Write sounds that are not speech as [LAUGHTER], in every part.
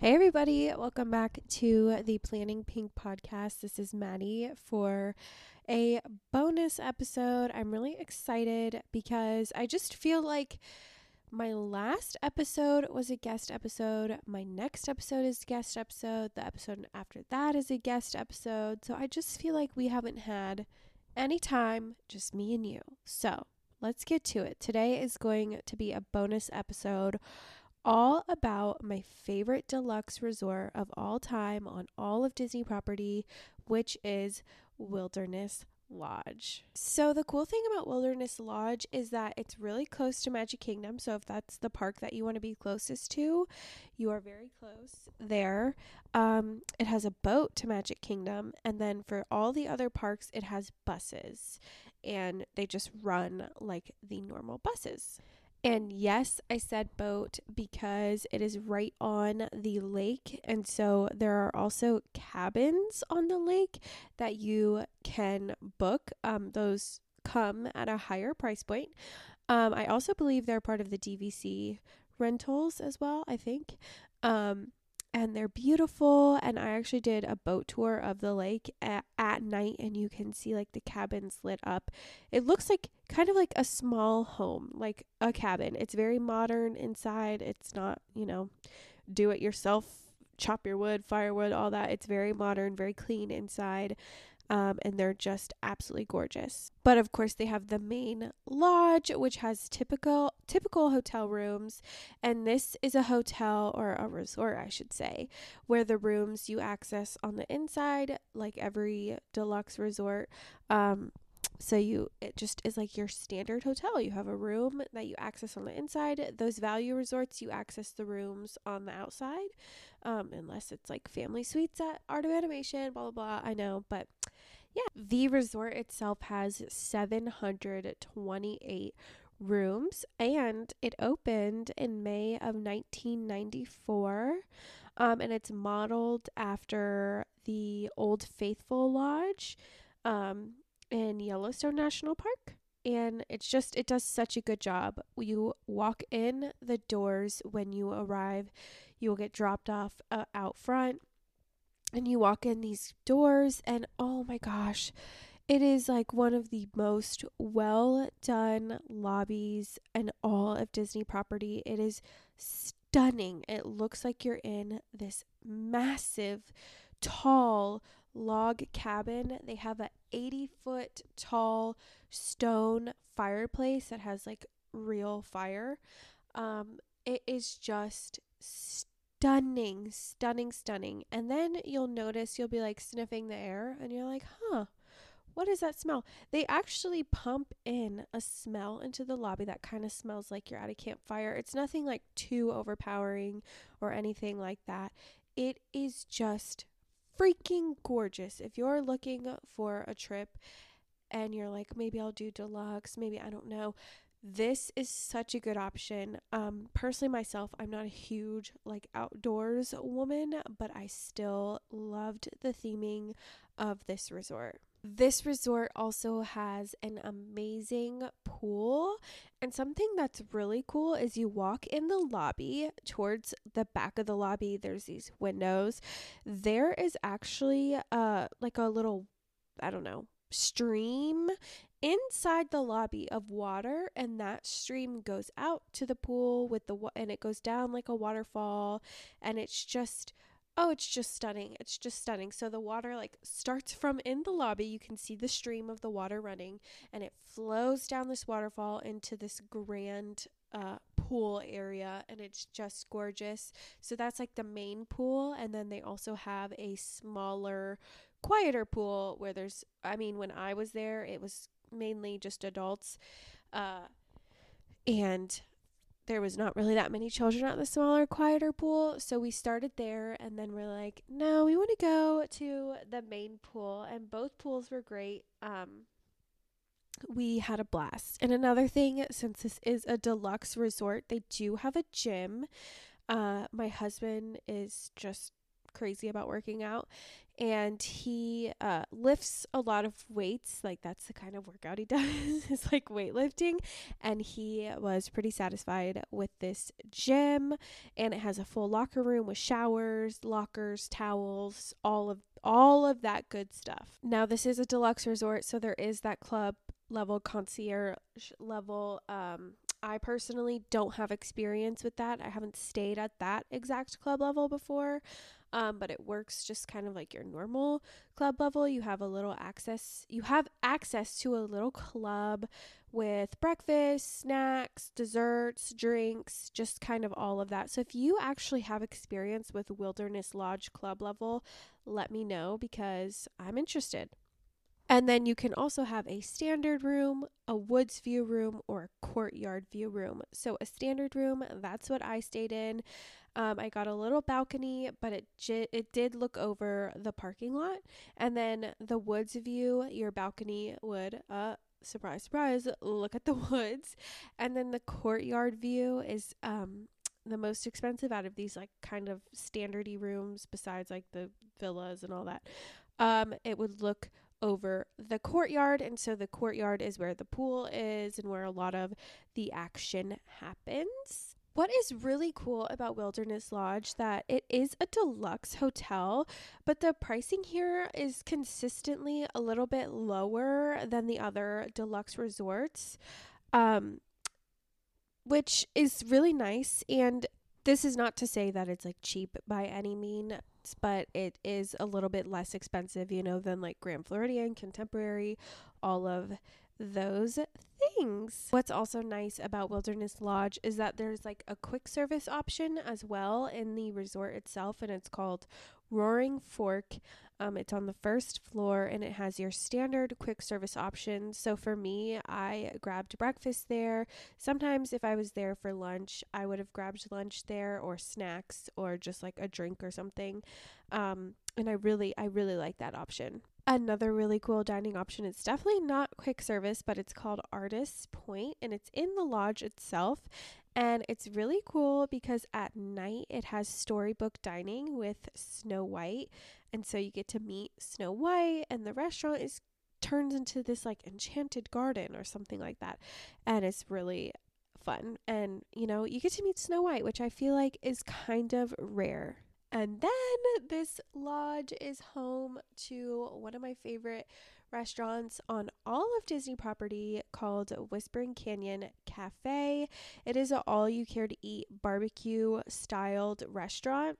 Hey, everybody, welcome back to the Planning Pink podcast. This is Madi for a bonus episode. I'm really excited because I just feel like my last episode was a guest episode. My next episode is guest episode. The episode after that is a guest episode. So I just feel like we haven't had any time, just me and you. So let's get to it. Today is going to be a bonus episode all about my favorite deluxe resort of all time on all of Disney property, which is Wilderness Lodge. So, the cool thing about Wilderness Lodge is that it's really close to Magic Kingdom. So, if that's the park that you want to be closest to, you are very close there. Um, it has a boat to Magic Kingdom. And then for all the other parks, it has buses and they just run like the normal buses. And yes, I said boat because it is right on the lake. And so there are also cabins on the lake that you can book. Um, those come at a higher price point. Um, I also believe they're part of the DVC rentals as well, I think. Um, and they're beautiful. And I actually did a boat tour of the lake at, at night, and you can see like the cabins lit up. It looks like kind of like a small home, like a cabin. It's very modern inside. It's not, you know, do it yourself, chop your wood, firewood, all that. It's very modern, very clean inside um, and they're just absolutely gorgeous. But of course, they have the main lodge, which has typical typical hotel rooms, and this is a hotel or a resort, I should say, where the rooms you access on the inside, like every deluxe resort. Um, so you it just is like your standard hotel. You have a room that you access on the inside. Those value resorts you access the rooms on the outside. Um, unless it's like family suites at Art of Animation, blah blah blah. I know, but yeah, the resort itself has 728 rooms and it opened in May of 1994. Um, and it's modeled after the Old Faithful Lodge um, in Yellowstone National Park. And it's just, it does such a good job. You walk in the doors when you arrive, you will get dropped off uh, out front and you walk in these doors and oh my gosh it is like one of the most well done lobbies in all of Disney property. It is stunning. It looks like you're in this massive, tall log cabin. They have a 80 foot tall stone fireplace that has like real fire. Um, it is just stunning stunning, stunning, stunning. And then you'll notice you'll be like sniffing the air and you're like, huh, what is that smell? They actually pump in a smell into the lobby that kind of smells like you're at a campfire. It's nothing like too overpowering or anything like that. It is just freaking gorgeous. If you're looking for a trip and you're like, maybe I'll do deluxe, maybe I don't know, this is such a good option. Um, personally, myself, I'm not a huge like outdoors woman, but I still loved the theming of this resort. This resort also has an amazing pool. And something that's really cool is you walk in the lobby towards the back of the lobby, there's these windows. There is actually uh like a little I don't know, stream inside the lobby of water and that stream goes out to the pool with the and it goes down like a waterfall and it's just oh it's just stunning it's just stunning. So the water like starts from in the lobby you can see the stream of the water running and it flows down this waterfall into this grand uh, pool area and it's just gorgeous. So that's like the main pool and then they also have a smaller quieter pool where there's I mean when I was there it was mainly just adults uh and there was not really that many children at the smaller quieter pool. So we started there and then we're like no we want to go to the main pool and both pools were great. Um we had a blast. And another thing since this is a deluxe resort they do have a gym. Uh my husband is just crazy about working out and he uh, lifts a lot of weights. Like that's the kind of workout he [LAUGHS] does. it's like weightlifting, and he was pretty satisfied with this gym. And it has a full locker room with showers, lockers, towels, all of all of that good stuff. Now this is a deluxe resort, so there is that club level concierge level um I personally don't have experience with that. I haven't stayed at that exact club level before. Um, but it works just kind of like your normal club level. You have a little access, you have access to a little club with breakfast, snacks, desserts, drinks, just kind of all of that. So if you actually have experience with Wilderness Lodge club level, let me know because I'm interested. And then you can also have a standard room, a woods view room, or a courtyard view room. So, a standard room, that's what I stayed in. Um, I got a little balcony, but it j- it did look over the parking lot. And then the woods view, your balcony would, uh, surprise, surprise, look at the [LAUGHS] woods. And then the courtyard view is um, the most expensive out of these, like kind of standardy rooms, besides like the villas and all that. Um, it would look over the courtyard. And so the courtyard is where the pool is and where a lot of the action happens. What is really cool about Wilderness Lodge that it is a deluxe hotel, but the pricing here is consistently a little bit lower than the other deluxe resorts. Um which is really nice and this is not to say that it's like cheap by any means, but it is a little bit less expensive, you know, than like Grand Floridian, Contemporary, all of those things. What's also nice about Wilderness Lodge is that there's like a quick service option as well in the resort itself, and it's called Roaring Fork. Um, it's on the first floor and it has your standard quick service options. So for me, I grabbed breakfast there. Sometimes, if I was there for lunch, I would have grabbed lunch there or snacks or just like a drink or something. Um, and I really, I really like that option. Another really cool dining option. It's definitely not quick service, but it's called Artist's Point and it's in the lodge itself. And it's really cool because at night it has storybook dining with Snow White. And so you get to meet Snow White, and the restaurant is turns into this like enchanted garden or something like that. And it's really fun. And you know, you get to meet Snow White, which I feel like is kind of rare and then this lodge is home to one of my favorite restaurants on all of Disney property called Whispering Canyon Cafe. It is an all you care to eat barbecue styled restaurant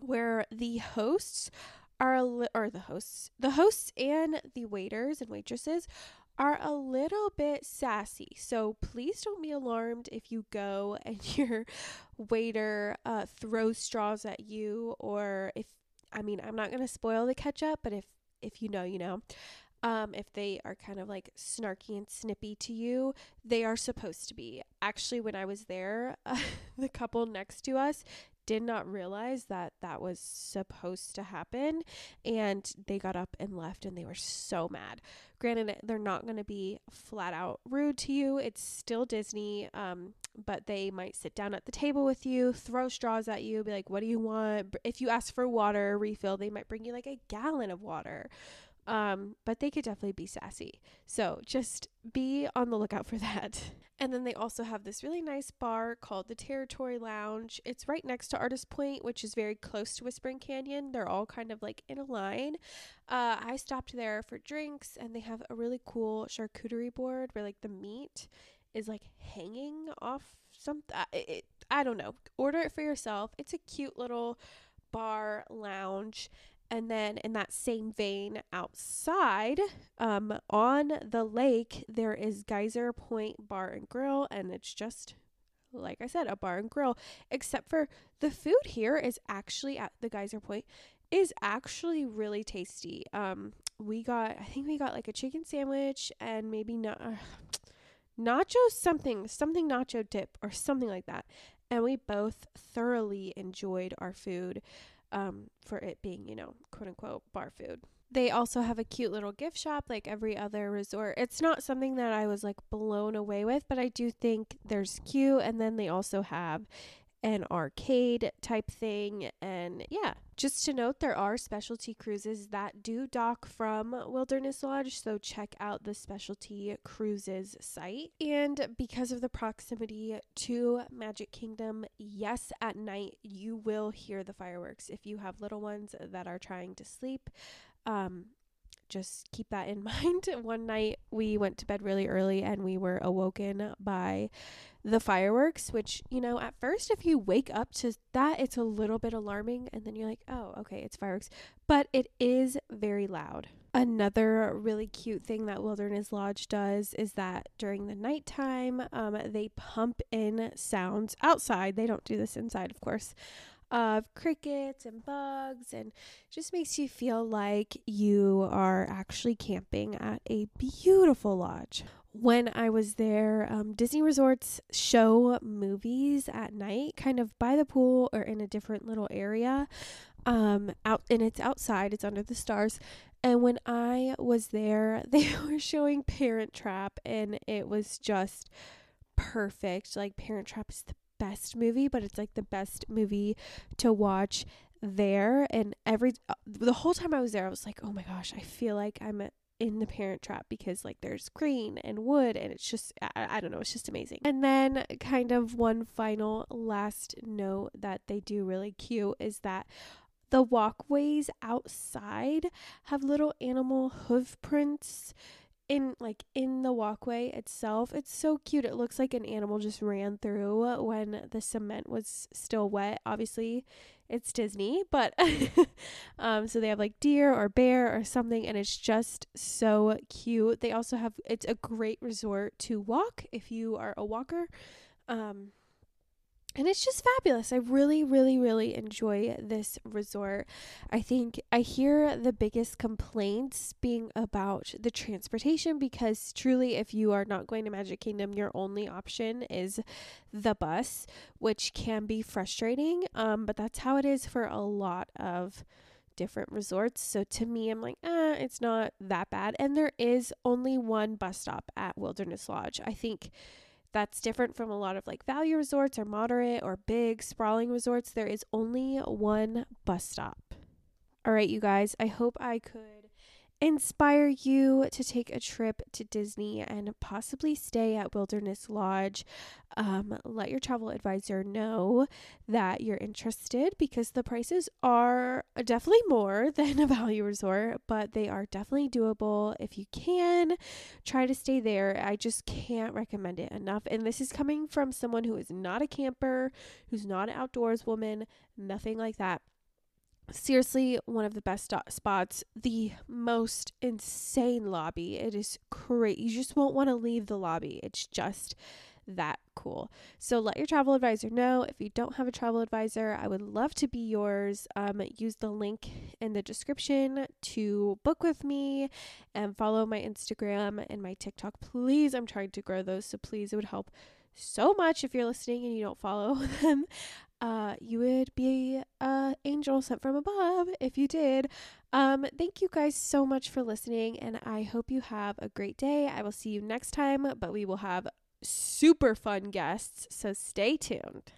where the hosts are li- or the hosts the hosts and the waiters and waitresses are a little bit sassy. So please don't be alarmed if you go [LAUGHS] and your waiter uh, throws straws at you, or if I mean, I'm not going to spoil the ketchup, but if if you know, you know. Um, if they are kind of like snarky and snippy to you, they are supposed to be. Actually, when I was there, uh, [LAUGHS] the couple next to us did not realize that that was supposed to happen and they got up and left and they were so mad. Granted they're not going to be flat out rude to you it's still disney um, but they might sit down at the table with you throw straws at you be like what do you want? If you ask for water refill they might bring you like a gallon of water um, but they could definitely be sassy. So just be on the lookout for [LAUGHS] that. And then they also have this really nice bar called the Territory Lounge. It's right next to Artist Point, which is very close to Whispering Canyon. They're all kind of like in a line. Uh, I stopped there for drinks, and they have a really cool charcuterie board where like the meat is like hanging off something. It, I don't know. Order it for yourself. It's a cute little bar lounge and then, in that same vein, outside um, on the lake, there is Geyser Point Bar and Grill, and it's just like I said, a bar and grill. Except for the food here is actually at the Geyser Point is actually really tasty. Um, we got, I think we got like a chicken sandwich and maybe not uh, nacho something, something nacho dip or something like that. And we both thoroughly enjoyed our food um, for it being, you know, quote unquote bar food. They also have a cute little gift shop like every other resort. It's not something that I was like blown away with, but I do think there's cute. And then they also have an arcade type thing. And yeah, just to note, there are specialty cruises that do dock from Wilderness Lodge. So check out the specialty cruises site. And because of the proximity to Magic Kingdom, yes, at night you will hear the fireworks. If you have little ones that are trying to sleep, um, just keep that in [LAUGHS] mind. One night we went to bed really early and we were awoken by the fireworks, which, you know, at first, if you wake up to that, it's a little bit alarming. And then you're like, oh, okay, it's fireworks. But it is very loud. Another really cute thing that Wilderness Lodge does is that during the nighttime, um, they pump in sounds outside. They don't do this inside, of course of crickets and bugs and just makes you feel like you are actually camping at a beautiful lodge. When I was there, um, Disney resorts show movies at night, kind of by the pool or in a different little area. Um, out and it's outside, it's under the stars. And when I was there, [LAUGHS] they were showing Parent Trap, and it was just perfect. Like Parent Trap is the best movie, but it's like the best movie to watch there. And every uh, the whole time I was there, I was like, oh my gosh, I feel like I'm in the parent trap because like there's green and wood and it's just I, I, don't know it's just amazing and then kind of one final last note that they do really cute is that the walkways outside have little animal hoof prints in like in the walkway itself it's so cute. It looks like an animal just ran through when the cement was still wet. Obviously it's disney but [LAUGHS] um so they have like deer or bear or something and it's just so cute. They also have it's a great resort to walk if you are a walker. Um and it's just fabulous. I really, really, really enjoy this resort. I think I hear the biggest complaints being about the transportation because truly, if you are not going to Magic Kingdom, your only option is the bus, which can be frustrating. Um, but that's how it is for a lot of different resorts. So to me, I'm like, eh, it's not that bad. And there is only one bus stop at Wilderness Lodge. I think that's different from a lot of like value resorts or moderate or big sprawling resorts. There is only one bus stop. All right, you guys, I hope I could inspire you to take a trip to Disney and possibly stay at Wilderness Lodge. Um, let your travel advisor know that you're interested because the prices are definitely more [LAUGHS] than a value resort, but they are definitely doable. If you can, try to stay there. I just can't recommend it enough. And this is coming from someone who is not a camper, who's not an outdoors woman, nothing like that seriously one of the best spots the most insane lobby it is crazy you just won't want to leave the lobby it's just that cool. So let your travel advisor know. If you don't have a travel advisor i would love to be yours. Um, use the link in the description to book with me and follow my instagram and my tiktok. Please i'm trying to grow those so please it would help so much if you're listening and you don't follow [LAUGHS] them. Uh, you would be a angel sent from above if you did. Um, thank you guys so much for listening, and I hope you have a great day. I will see you next time, but we will have super fun guests, so stay tuned.